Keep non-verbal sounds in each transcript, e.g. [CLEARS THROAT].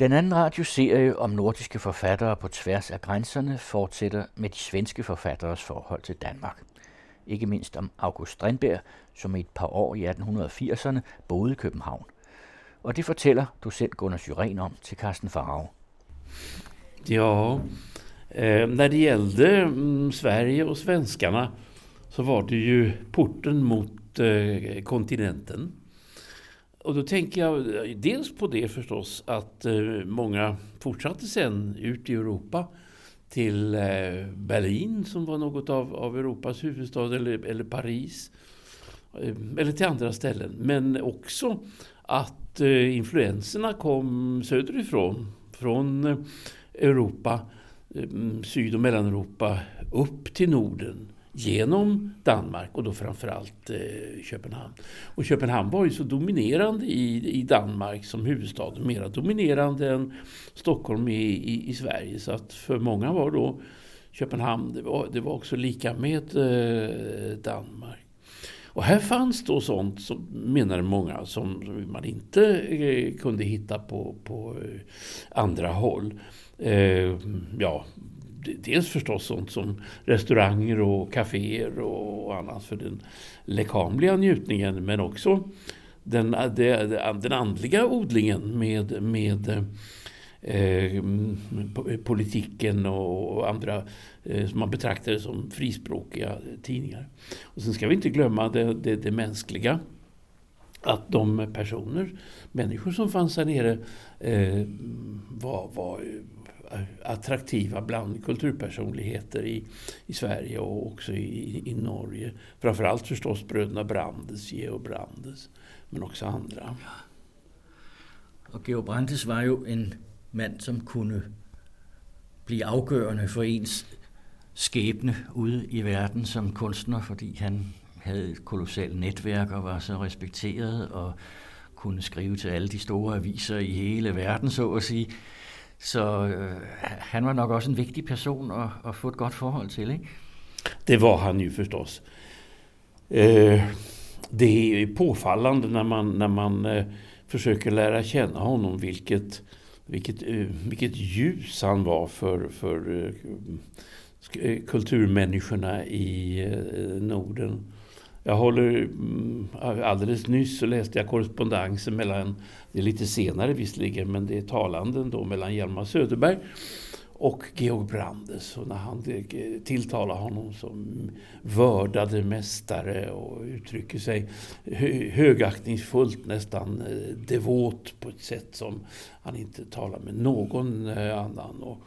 Den anden radioserie om nordiske forfattere på tværs af grænserne fortsætter med de svenske forfatteres forhold til Danmark. Ikke mindst om August Strindberg, som i et par år i 1880'erne boede i København. Og det fortæller docent Gunnar Syren om til Carsten Farage. Ja, eh, när det gällde mm, Sverige och svenskarna så var det ju porten mot eh, kontinenten. Och då tänker jag eh, dels på det förstås att eh, många fortsatte sen ut i Europa till eh, Berlin som var något av, av Europas huvudstad eller, eller Paris. Eller till andra ställen. Men också att influenserna kom söderifrån. Från Europa, Syd och Mellaneuropa upp till Norden genom Danmark och då framförallt eh, Köpenhamn. Och Köpenhamn var ju så dominerande i, i Danmark som huvudstad, mera dominerande än Stockholm i, i, i Sverige. Så att för många var då Köpenhamn, det var, det var också lika med eh, Danmark. Och här fanns då sånt, som menade många, som man inte eh, kunde hitta på, på eh, andra håll. Eh, ja, dels förstås sånt som restauranger och kaféer och annat för den lekamliga njutningen men också den, den andliga odlingen med, med eh, politiken och andra eh, som man betraktade som frispråkiga tidningar. Och sen ska vi inte glömma det, det, det mänskliga. Att de personer, människor som fanns här nere eh, var, var attraktiva bland kulturpersonligheter i, i Sverige och också i, i Norge. Framförallt förstås bröderna Brandes, Georg Brandes, men också andra. Och Georg Brandes var ju en man som kunde bli avgörande för ens skæbne ude i verden som kunstner, fordi han hade ett kolossalt nätverk och var så respekterad och kunde skriva till alla de stora aviser i hela världen, så att säga. Så øh, han var nok også en vigtig person at, at få ett gott forhold till, ikke? Det var han ju förstås. Eh, øh, det är påfallande när man, när man øh, eh, försöker lära känna honom vilket, vilket, eh, øh, vilket ljus han var för, för kulturmänniskorna i Norden. Jag håller, mm, alldeles nyss så läste jag korrespondensen mellan, det är lite senare visserligen, men det är talanden då mellan Hjalmar Söderberg och Georg Brandes. Och när han eh, tilltalar honom som vördade mästare och uttrycker sig högaktningsfullt, nästan eh, devot på ett sätt som han inte talar med någon eh, annan. Och,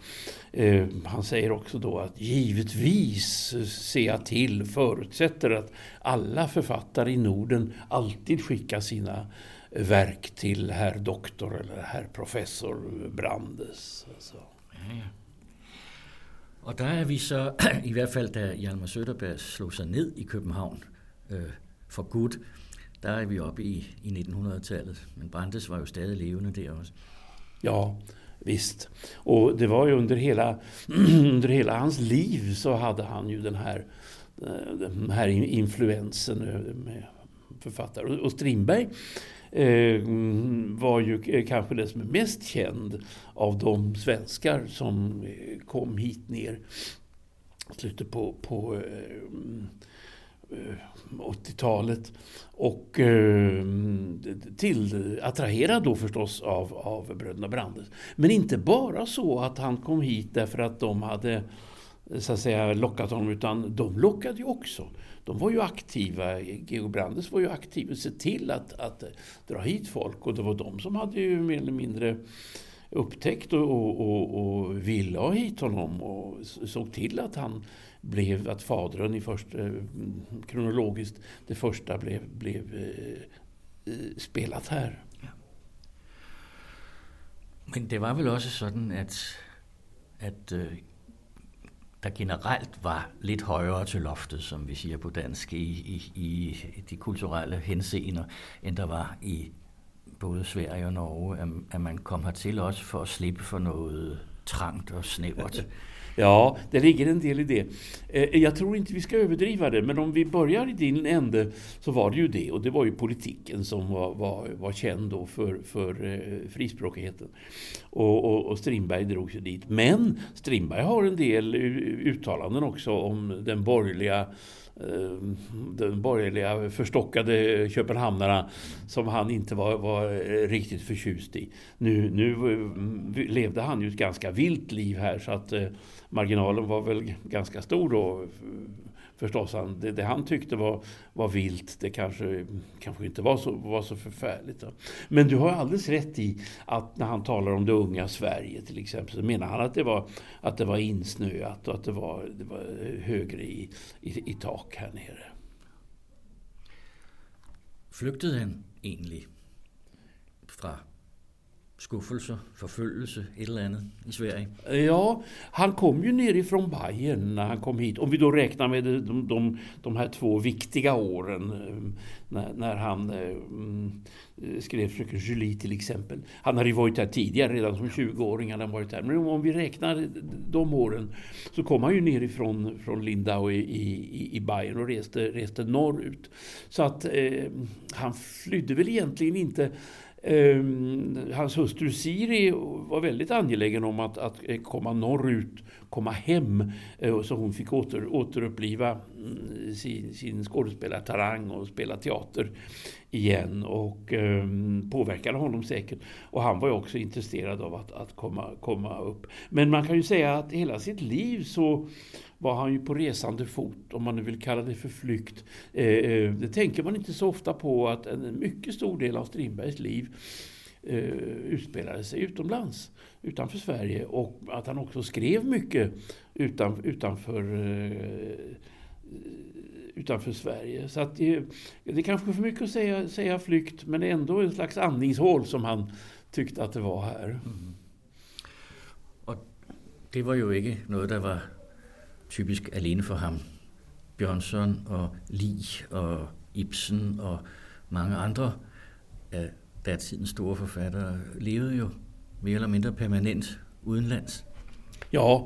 eh, han säger också då att givetvis ser jag till, förutsätter att alla författare i Norden alltid skickar sina verk till herr doktor eller herr professor Brandes. Alltså. Mm. Og der er vi så, [CLEARS THROAT] i hvert fald da Hjalmar Søderberg slog sig ned i København øh, for Gud, der er vi oppe i, i 1900-tallet. Men Brandes var jo stadig levende der også. Ja, visst. Och det var ju under hela, [CLEARS THROAT] under hela hans liv så hade han ju den här, eh, den här influensen eh, med författare. Och Strindberg Eh, var ju eh, kanske den som är mest känd av de svenskar som eh, kom hit ner slutet på, på eh, 80-talet. Och eh, till, attraherad då förstås av, av bröderna Brandes. Men inte bara så att han kom hit därför att de hade så att säga lockat honom utan de lockade ju också de var ju aktiva, Georg Brandes var ju aktiv och se till att, att dra hit folk och det var de som hade ju mer eller mindre upptäckt och, och, och, och ville ha hit honom och såg till att han blev, att fadern i första, eh, kronologiskt, det första blev, blev eh, eh, spelat här. Ja. Men det var väl också så att, att uh, øh, der generelt var lidt højere til loftet, som vi siger på dansk, i, i, i de kulturelle henseender, end der var i både Sverige og Norge, at, at man kom hertil også for at slippe for noget trangt och snævert. Ja, det ligger en del i det. Eh, jag tror inte vi ska överdriva det, men om vi börjar i din ände så var det ju det. Och det var ju politiken som var, var, var känd då för, för eh, frispråkigheten. Och, och, och Strindberg drog sig dit. Men Strindberg har en del uttalanden också om den borgerliga Eh, De borgerliga förstockade köpenhamnarna som han inte var, var eh, riktigt förtjust i. Nu, nu eh, levde han ju ett ganska vilt liv här så att marginalen var väl ganska stor då förstås. Han, det, det, han tyckte var, var vilt, det kanske, kanske inte var så, var så förfärligt. Då. Men du har alldeles rätt i att när han talar om det unga Sverige till exempel, så menar han att det var, att det var insnöat och att det var, det var högre i, i, i tak här nere. Flygtede han egentlig fra skuffelser, förföljelse, ett eller annat i Sverige? Ja, han kom ju nerifrån Bayern när han kom hit. Om vi då räknar med de, de, de här två viktiga åren ehm, när, när han äh, skrev Fröken Julie till exempel. Han hade ju varit här tidigare, redan som 20-åring hade han varit här. Men om vi räknar de åren så kom han ju nerifrån från Lindau i, i, i Bayern och reste, reste norrut. Så att eh, han flydde väl egentligen inte Ehm, hans hustru Siri var väldigt angelägen om att, att eh, komma norrut, komma hem. Eh, så hon fick åter, återuppliva mm, sin, sin skådespelartarang och spela teater igen. Och eh, påverkade honom säkert. Och han var ju också intresserad av att, att komma, komma upp. Men man kan ju säga att hela sitt liv så var han ju på resande fot, om man nu vill kalla det för flykt. Eh, eh, det tänker man inte så ofta på att en mycket stor del av Strindbergs liv eh, utspelade sig utomlands, utanför Sverige. Och att han också skrev mycket utan, utanför utanför Sverige. Så att det, det är kanske för mycket att säga, säga flykt, men ändå en slags andningshål som han tyckte att det var här. Mm. Och det var ju inte något som var typisk alene for ham. Bjørnson og Lie og Ibsen og mange andre af datidens store forfattere levede jo mere eller mindre permanent udenlands. Ja,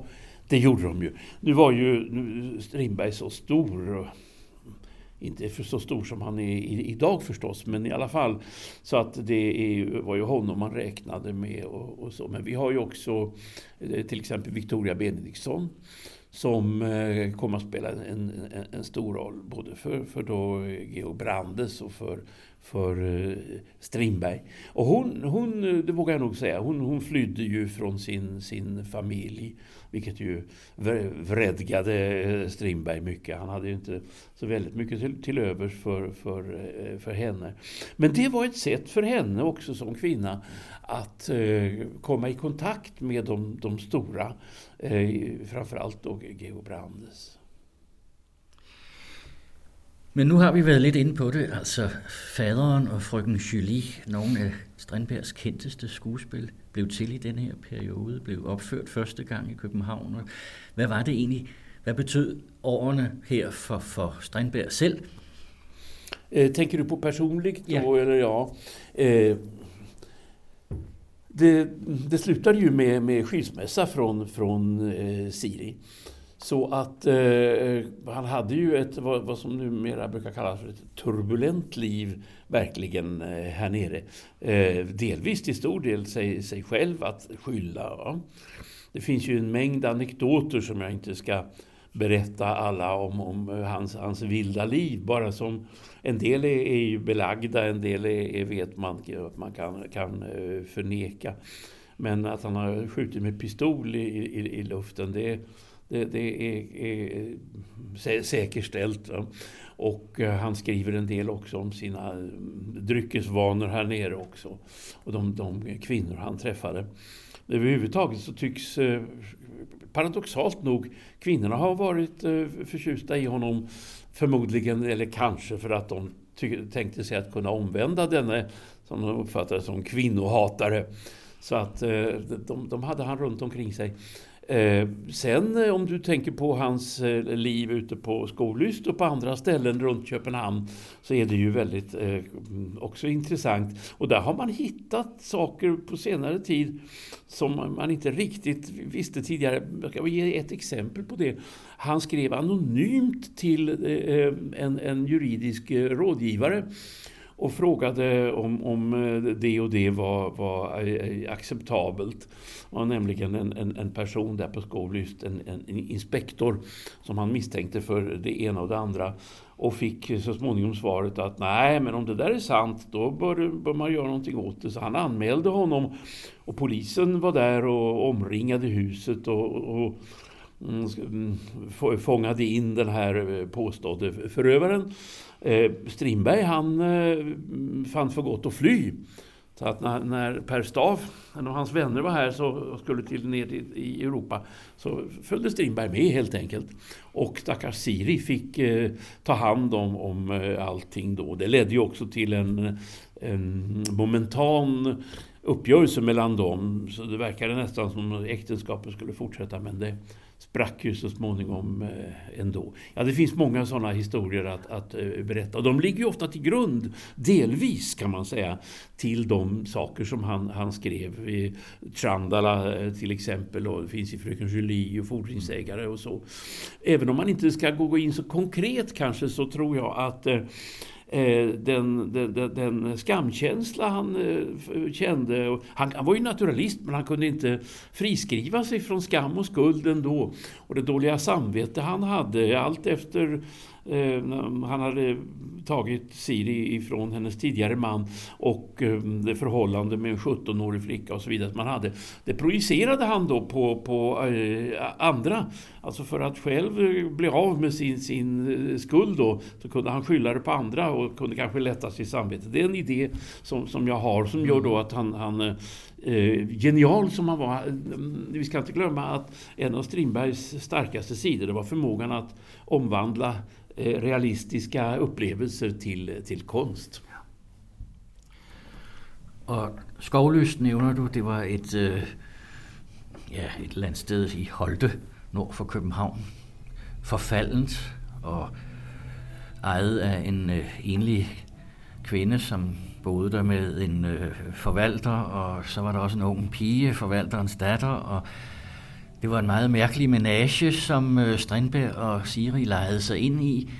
det gjorde de ju. Nu var ju Strindberg så stor. Inte för så stor som han är idag förstås, men i alla fall. Så att det är, var ju honom man räknade med. Och, och, så. Men vi har ju också eh, till exempel Victoria Benediktsson som kom kommer att spela en, en, en, stor roll både för, för då Georg Brandes och för, för eh, Strindberg. Och hon, hon, eh, det vågar jag nog säga, hon, hon flydde ju från sin, sin familj. Vilket ju vredgade eh, Strindberg mycket. Han hade ju inte så väldigt mycket till, till övers för, för, för henne. Men det var ett sätt för henne också som kvinna att komma i kontakt med de, de stora. Eh, framförallt då Georg Brandes. Men nu har vi været lidt inde på det, altså faderen og frøken Julie, nogle af Strindbergs kendteste skuespil, blev til i den her periode, blev opført første gang i København. Hvad var det egentlig, hvad betød årene her for, for Strindberg selv? Eh, tänker du på personligt då, ja. eller ja? Eh, det, det slutade ju med, med skilsmässa från, från eh, Siri. Så att eh, han hade ju ett, vad, vad, som numera brukar kallas för ett turbulent liv, verkligen eh, här nere. Eh, delvis till stor del sig, sig själv att skylla. Ja. Det finns ju en mängd anekdoter som jag inte ska berätta alla om, om hans, hans vilda liv. Bara som en del är, är ju belagda, en del är, är vet man att man kan, kan eh, förneka. Men att han har skjutit med pistol i, i, i luften, det det, det är, är, säkerställt. Och eh, han skriver en del också om sina mm, dryckesvanor här nere också. Och de, de kvinnor han träffade. Överhuvudtaget så tycks eh, paradoxalt nog kvinnorna ha varit eh, förtjusta i honom. Förmodligen, eller kanske för att de tänkte sig att kunna omvända denne, som de uppfattade som kvinnohatare. Så att de, de hade han runt omkring sig. Eh, sen eh, om du tänker på hans eh, liv ute på Skolyst och på andra ställen runt Köpenhamn så är det ju väldigt eh, mm, också intressant. Och där har man hittat saker på senare tid som man inte riktigt visste tidigare. Jag kan ge ett exempel på det. Han skrev anonymt till eh, eh en, en juridisk eh, rådgivare och frågade om, om eh, det och det var, var eh, acceptabelt. Det var nämligen en, en, en person där på Skollyst, en, en inspektor som han misstänkte för det ena och det andra och fick så småningom svaret att nej, men om det där är sant, då bör, bör man göra någonting åt det. Så han anmälde honom och polisen var där och omringade huset och, och mm, mm, fångade in den här eh, påstådde förövaren. Eh, Strindberg han eh, fann för gott att fly. Så att när, när Per Staaf en av hans vänner var här så skulle till ner till, i Europa så följde Strindberg med helt enkelt. Och stackars Siri fick eh, ta hand om, om eh, allting då. Det ledde ju också till en, en momentan uppgörelse mellan dem. Så det verkade nästan som äktenskapet skulle fortsätta men det sprack ju så småningom eh, ändå. Ja, det finns många sådana historier att, att eh, berätta. Och de ligger ju ofta till grund, delvis kan man säga, till de saker som han, han skrev. I Trandala eh, till exempel, och det finns i Fröken Julie och Fordringsägare och så. Även om man inte ska gå in så konkret kanske så tror jag att Eh, Eh, den, den, den, skamkänsla han eh, kände. Han, han, var ju naturalist men han kunde inte friskriva sig från skam och skuld ändå. Och det dåliga samvete han hade allt efter han hade tagit Siri ifrån hennes tidigare man och eh, det förhållande med en 17-årig flicka och så vidare man hade. Det projicerade han då på, på eh, andra. Alltså för att själv bli av med sin, sin skuld då, så kunde han skylla det på andra och kunde kanske lätta sitt samvete. Det är en idé som, som jag har som gör då att han, han eh, genial som han var. Vi ska inte glömma att en av Strindbergs starkaste sidor det var förmågan att omvandla Eh, Eh, realistiska upplevelser till, till konst. Og Skovløst nævner du, det var et, øh, ja, et eller andet sted i Holte, nord for København. Forfaldent og ejet af en øh, enlig kvinde, som boede der med en øh, forvalter, og så var der også en ung pige, forvalterens datter, og det var en meget mærkelig menage, som øh, Strindberg og Siri lejede sig ind i.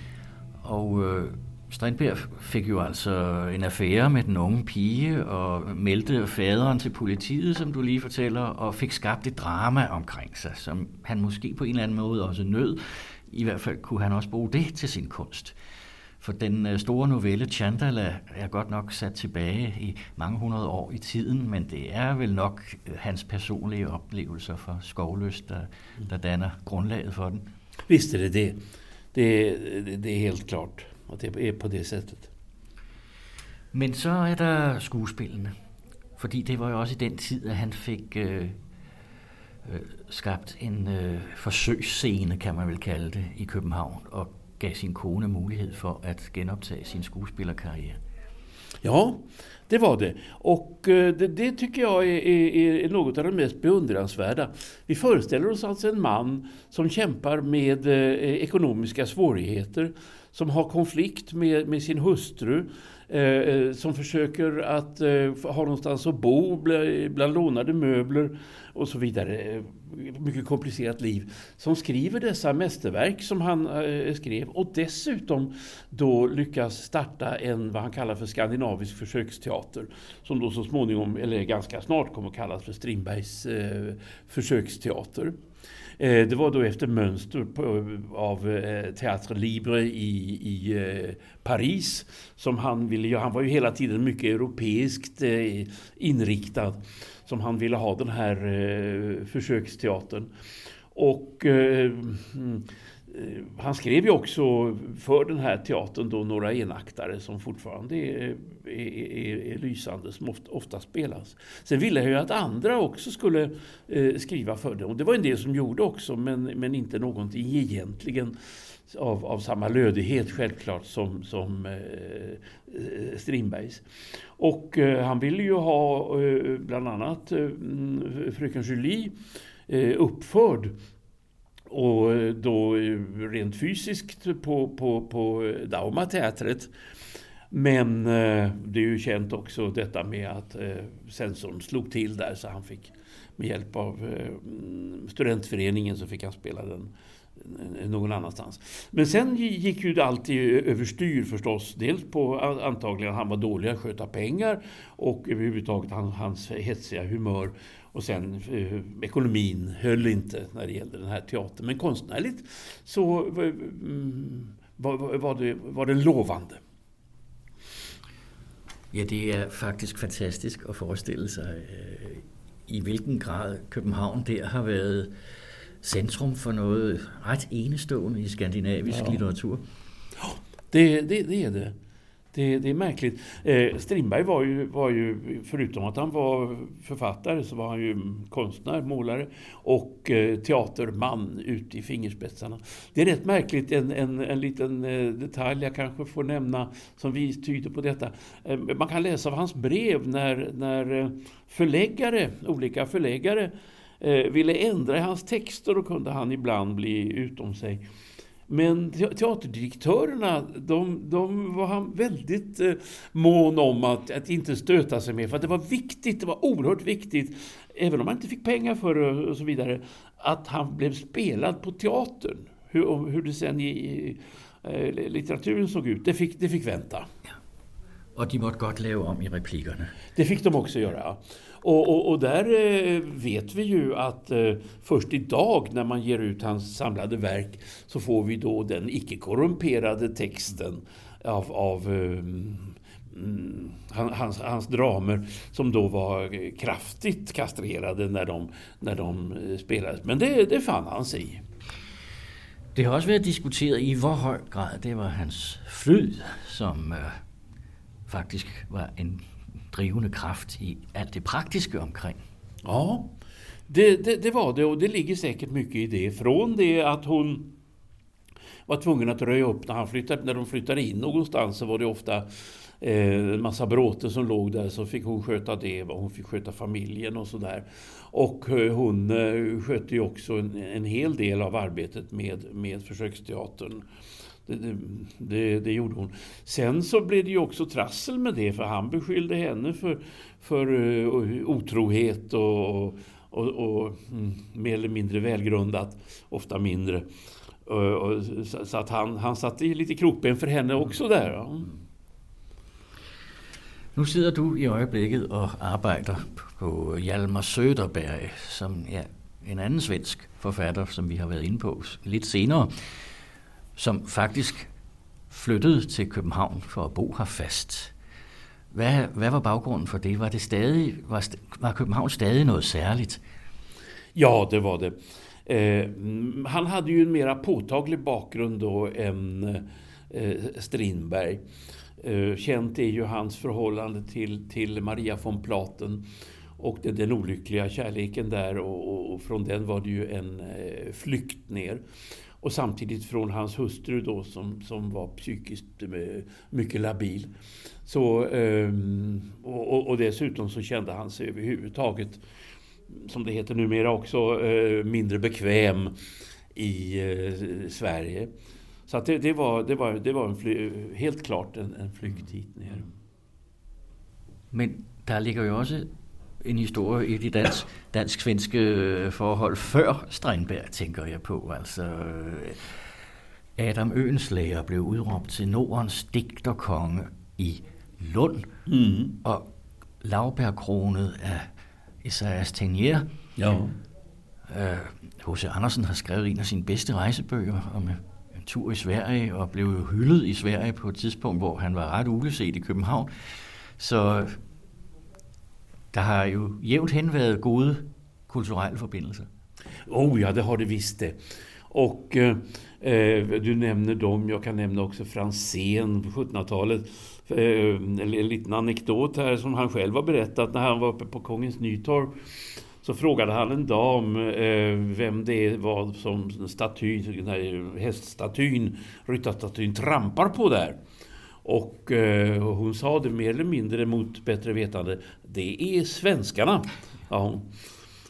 Og øh, Strindberg fik jo altså en affære med den unge pige og meldte faderen til politiet, som du lige fortæller, og fik skabt et drama omkring sig, som han måske på en eller anden måde også nød. I hvert fald kunne han også bruge det til sin kunst. For den øh, store novelle Chandala er godt nok sat tilbage i mange hundrede år i tiden, men det er vel nok øh, hans personlige oplevelser for Skovløs, der, der danner grundlaget for den. Visst är det det. Det, det er helt klart at det er på det sættet. Men så er der skuespillene. Fordi det var jo også i den tid, at han fik øh, øh, skabt en øh, forsøgsscene, kan man vel kalde det, i København, og gav sin kone mulighed for at genoptage sin skuespillerkarriere. Ja, det var det. Och eh, det, det tycker jag är, är, är, något av det mest beundransvärda. Vi föreställer oss alltså en man som kämpar med eh, ekonomiska svårigheter, som har konflikt med, med sin hustru, Eh, eh, som försöker att eh, ha någonstans att bo bland lånade möbler och så vidare. Eh, mycket komplicerat liv. Som skriver dessa mästerverk som han eh, skrev och dessutom då lyckas starta en, vad han kallar för skandinavisk försöksteater. Som då så småningom, eller ganska snart, kommer att kallas för Strindbergs försöksteater. Eh, det var då efter mönster på, av eh, Libre i, i eh, Paris. Som han ville. Han var ju hela tiden mycket europeiskt eh, inriktad. Som han ville ha den här eh, försöksteatern. Och Eh, mm, Eh, han skrev ju också för den här teatern då några enaktare som fortfarande är, är, är, är lysande, som ofta, ofta, spelas. Sen ville jag ju att andra också skulle eh, skriva för det. Och det var en del som gjorde också, men, men inte någonting egentligen av, av samma lödighet självklart som, som eh, eh, Strindbergs. Och eh, han ville ju ha eh, bland annat eh, mm, Fröken Julie eh, uppförd och då rent fysiskt på, på, på Daumateatret. Men eh, det är ju känt också detta med att eh, sensorn slog till där så han fick med hjälp av eh, studentföreningen så fick han spela den någon annanstans. Men sen gick ju allt alltid överstyr förstås. Dels på antagligen han var dålig att sköta pengar och överhuvudtaget hans hetsiga humör. Och sen eh, ekonomin höll inte när det gällde den här teatern. Men konstnärligt så mm, var, var, det, var det lovande. Ja, det är faktiskt fantastiskt att föreställa sig eh, i vilken grad København där har varit centrum for noget ret enestående i skandinavisk ja. litteratur. Det, det, det är det. Det, det är märkligt. Eh, Strindberg var ju, var ju, förutom att han var författare, så var han ju konstnär, målare och eh, teaterman ut i fingerspetsarna. Det är rätt märkligt, en, en, en liten eh, detalj jag kanske får nämna som vi tyder på detta. Eh, man kan läsa av hans brev när, när eh, förläggare, olika förläggare ville ändra i hans texter då kunde han ibland bli utom sig. Men teaterdirektörerna, de, de var han väldigt eh, mån om att, att inte stöta sig med. För att det var viktigt, det var oerhört viktigt, även om han inte fick pengar för det och så vidare, att han blev spelad på teatern. Hur, hur det sen i, i eh, litteraturen såg ut, det fick, det fick vänta. Ja. Och de måste gott leva om i replikerna. Det fick de också göra. Och, och, och, där eh, vet vi ju att eh, först idag när man ger ut hans samlade verk så får vi då den icke korrumperade texten av, av eh, mm, hans, hans dramer som då var kraftigt kastrerade när de, när de spelades. Men det, det fann han sig i. Det har också varit diskuterat i hur hög grad det var hans flyd som uh, faktiskt var en drivende kraft i allt det praktiska omkring. Ja, det, det, det, var det och det ligger säkert mycket i det. Från det att hon var tvungen att röja upp när, han flyttade, när de flyttade in någonstans så var det ofta eh, en massa bråte som låg där så fick hon sköta det och hon fick sköta familjen och sådär. Och eh, hon eh, skötte ju också en, en hel del av arbetet med, med Försöksteatern. Det, det, det, gjorde hon. Sen så blev det ju också trassel med det för han beskyllde henne för, för uh, otrohet och, och, och mm, mer eller mindre välgrundat, ofta mindre. Uh, och, så att han, han satte lite krokben för henne också där. Ja. Mm. Nu sitter du i ögonblicket och arbetar på Hjalmar Söderberg som ja, en annan svensk författare som vi har varit inne på lite senare som faktisk flyttede til København for at bo her fast. Hvad, hvad var baggrunden for det? Var, det stadig, var, var København stadig noget særligt? Ja, det var det. Eh, han hade ju en mera påtaglig bakgrund då än eh, Strindberg. Eh, känt är ju hans förhållande till, till Maria von Platen och den, den olyckliga kärleken där och, och, från den var det ju en eh, flykt ner. Och samtidigt från hans hustru då som, som var psykiskt eh, mycket labil. Så, ehm, och, och dessutom så kände han sig överhuvudtaget, som det heter numera också, eh, mindre bekväm i eh, Sverige. Så att det, det, var, det var, det var en fly, helt klart en, en flykt hit ner. Men där ligger ju också en historie i de dansk, dansk-svenske øh, forhold før Strindberg, tænker jeg på. Altså, øh, Adam Øenslager blev udråbt til Nordens digterkonge i Lund, mm. og lavbærkronet af Isaias Tenier. Ja. H.C. Øh, Andersen har skrevet en af sine bedste rejsebøger om en tur i Sverige, og blev hyldet i Sverige på et tidspunkt, hvor han var ret uleset i København. Så der har ju jævnt hen været gode kulturella förbindelser. Oh ja, det har det visst det. Och eh, du nämner dem, jag kan nämna också Franzén på 1700-talet. Eh, en liten anekdot här som han själv har berättat när han var uppe på Kongens Nytorv. Så frågade han en dam eh, vem det var som statyn, den här häststatyn, ryttarstatyn, trampar på där. Och eh, hon sa det mer eller mindre mot bättre vetande. Det är svenskarna. Ja.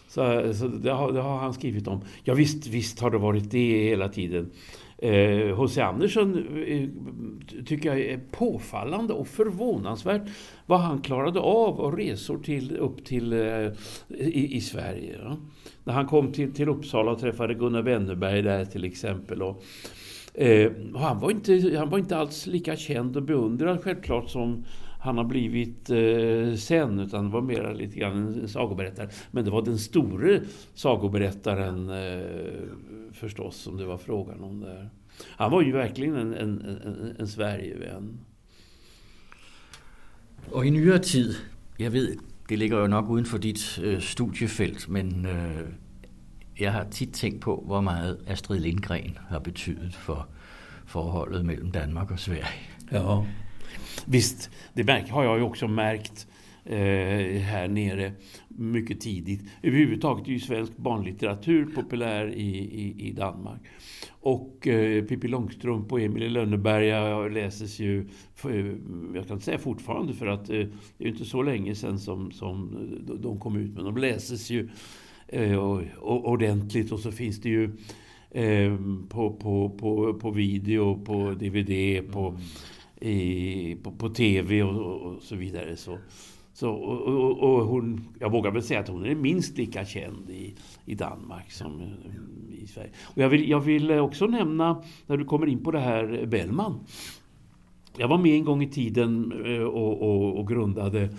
Så, så det, har, det, har, han skrivit om. Ja visst, visst har det varit det hela tiden. H.C. Eh, Andersen eh, tycker jag är påfallande och förvånansvärt vad han klarade av och resor till, upp till eh, i, i, Sverige. Ja. När han kom till, till Uppsala och träffade Gunnar Wennerberg där till exempel. Och, eh, han, var inte, han var inte alls lika känd och beundrad självklart som han har blivit eh, sen, utan var mer lite grann en sagoberättare. Men det var den store sagoberättaren eh, förstås som det var frågan om där. Han var ju verkligen en, en, en, en Sverigevän. Och i nyere tid, jag vet, det ligger jo nok uden for dit øh, studiefelt, men øh, jeg har tit tænkt på, hvor meget Astrid Lindgren har betydet for forholdet mellem Danmark og Sverige. Ja. Visst, det har jag ju också märkt eh, här nere mycket tidigt. Överhuvudtaget är ju svensk barnlitteratur populär i, i, i Danmark. Och eh, Pippi Långstrump och Emil i Lönneberga läses ju, för, jag kan säga fortfarande för att eh, det är ju inte så länge sedan som, som de kom ut, men de läses ju eh, och, och, ordentligt och så finns det ju eh, på, på, på, på video, på DVD, på mm i, på, på tv och, och, så vidare. Så, så, och, och, hon, jag vågar väl säga att hon är minst lika känd i, i Danmark som i Sverige. Och jag, vill, jag vill också nämna, när du kommer in på det här, Bellman. Jag var med en gång i tiden eh, och, och grundade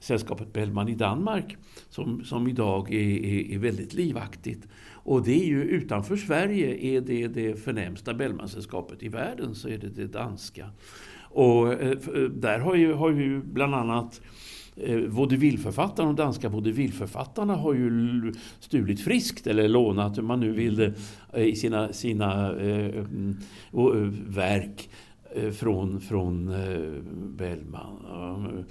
sällskapet Bellman i Danmark som, som idag är, är, är, väldigt livaktigt. Och det är ju utanför Sverige är det det förnämsta Bellmansällskapet i världen så är det det danska. Och eh, eh där har ju, har ju bland annat eh, vaudevilleförfattarna, de danska vaudevilleförfattarna har ju stulit friskt eller lånat, hur man nu vill det, eh, i sina, sina eh, mm, eh verk från, från Bellman.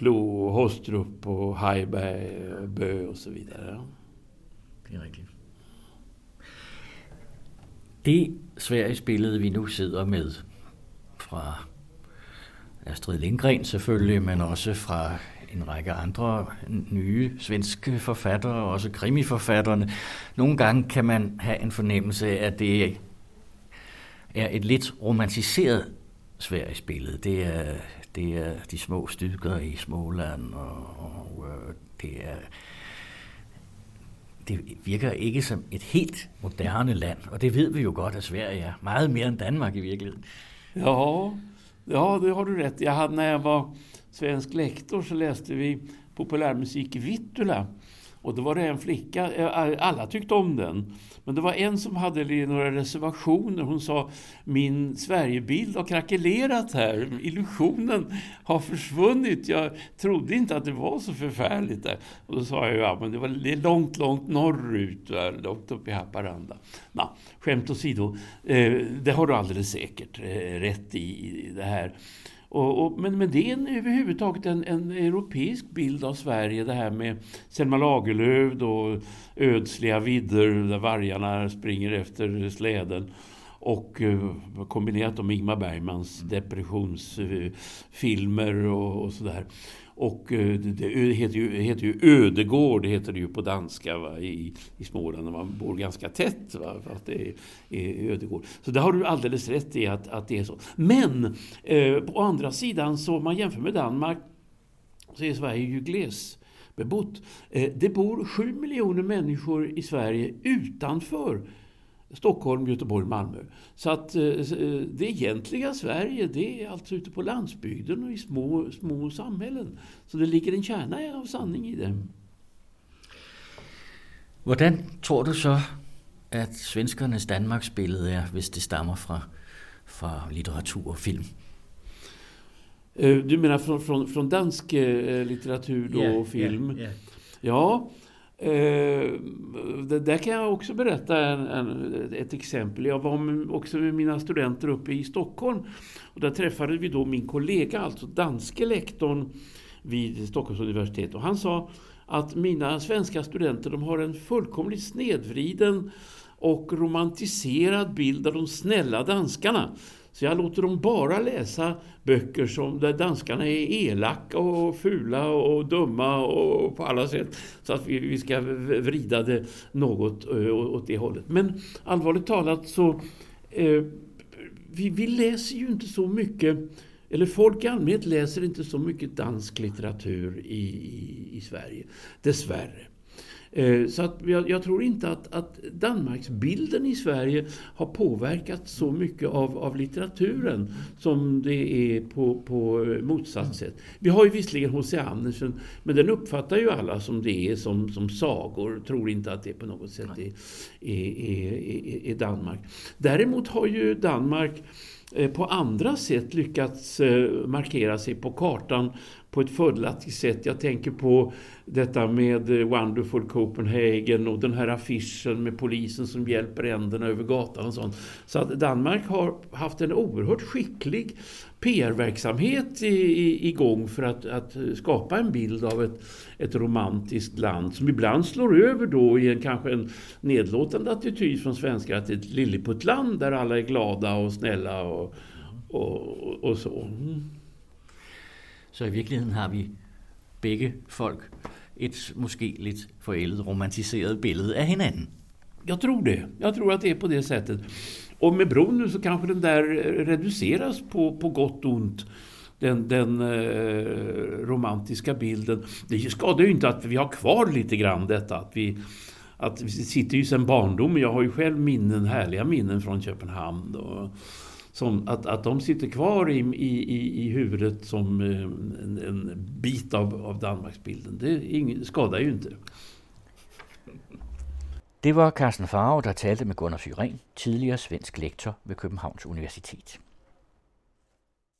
Plo, Hostrup och Heiberg, Bö och så vidare. Det är. Det Sverigesbillede vi nu sidder med fra Astrid Lindgren selvfølgelig, men også fra en række andre nye svenske forfattere, også krimiforfatterne. Nogle gange kan man have en fornemmelse af, at det er et lidt romantiseret Sveriges billede. Det er, det är de små stugor i Småland, och, øh, och det är... det virker ikke som ett helt moderne land, och det vet vi ju godt, att Sverige är, mycket mer än Danmark i virkeligheden. Ja, Ja, det har du rätt. Jag hade, när jag var svensk lektor så läste vi populärmusik i Vittula. Och då var det en flicka, eh, alla tyckte om den. Men det var en som hade några reservationer. Hon sa, min Sverigebild har krackelerat här. Illusionen har försvunnit. Jag trodde inte att det var så förfärligt där. Och då sa jag, ja men det var det är långt, långt norrut, långt upp i Haparanda. Nå, skämt åsido, eh, det har du alldeles säkert eh, rätt i, det här. Och, och, men, men det är en, överhuvudtaget en, en europeisk bild av Sverige. Det här med Selma Lagerlöf och ödsliga vidder där vargarna springer efter släden. Och uh, kombinerat med Ingmar Bergmans depressionsfilmer uh, och, och sådär. Och eh, det heter ju, heter ju ödegård, det heter det ju på danska va, i, i Småland, när man bor ganska tätt. Va, att det är, är ödegård. Så det har du alldeles rätt i att, att det är så. Men eh, på andra sidan, så om man jämför med Danmark, så är Sverige ju glesbebott. Eh, det bor sju miljoner människor i Sverige utanför Stockholm, Göteborg, Malmö. Så att eh, eh, det egentliga Sverige, det är alltså ute på landsbygden och i små, små samhällen. Så det ligger en kärna av sanning i det. Hvordan tror du så, at svenskernes Danmarksbillede er, hvis det stammer fra, fra litteratur og film? Eh, du menar från, från, från dansk litteratur då yeah, och film? Yeah, yeah. Ja, Eh, det, där kan jag också berätta en, en, ett exempel. Jag var med, också med mina studenter uppe i Stockholm. Och där träffade vi då min kollega, alltså danske lektorn vid Stockholms universitet. Och han sa att mina svenska studenter de har en fullkomligt snedvriden och romantiserad bild av de snälla danskarna så jag låter dem bara läsa böcker som, där danskarna är elaka och fula och dumma och på alla sätt. Så att vi, vi ska vrida det något åt det hållet. Men allvarligt talat så eh, vi, vi läser ju inte så mycket eller folk i allmänhet läser inte så mycket dansk litteratur i, i, i Sverige, dessvärre. Eh, så att jag, jag, tror inte att, att Danmarksbilden i Sverige har påverkat så mycket av, av litteraturen som det är på, på motsatt sätt. Vi har ju visserligen H.C. Andersen, men den uppfattar ju alla som det är som, som sagor. Tror inte att det på något sätt är, är, är, är Danmark. Däremot har ju Danmark eh, på andra sätt lyckats eh, markera sig på kartan på ett fördelaktigt sätt. Jag tänker på detta med eh, Wonderful Copenhagen och den här affischen med polisen som hjälper änderna över gatan och sånt. Så att Danmark har haft en oerhört skicklig PR-verksamhet igång för att, att, skapa en bild av ett, ett romantiskt land som ibland slår över då i en kanske en nedlåtande attityd från svenskar att det är ett lilleputtland där alla är glada och snälla och, och, och så. Mm. Så i virkeligheden har vi begge folk ett måske lite forældet, romantiserat bild av hinanden. Jag tror det. Jag tror att det är på det sättet. Och med bron nu så kanske den där øh, reduceras på, på gott och ont. Den, den øh, eh, romantiska bilden. Det skadar ju inte att vi har kvar lite grann detta. Att vi, att vi sitter ju sedan barndomen. Jag har ju själv minnen, härliga minnen från Köpenhamn. Och, som, att, att de sitter kvar i, i, i huvudet som eh, en, en bit av, av Danmarksbilden. Det skadar ju inte. Det var Carsten Farao, der talte med Gunnar Syren, tidligere svensk lektor ved Københavns Universitet.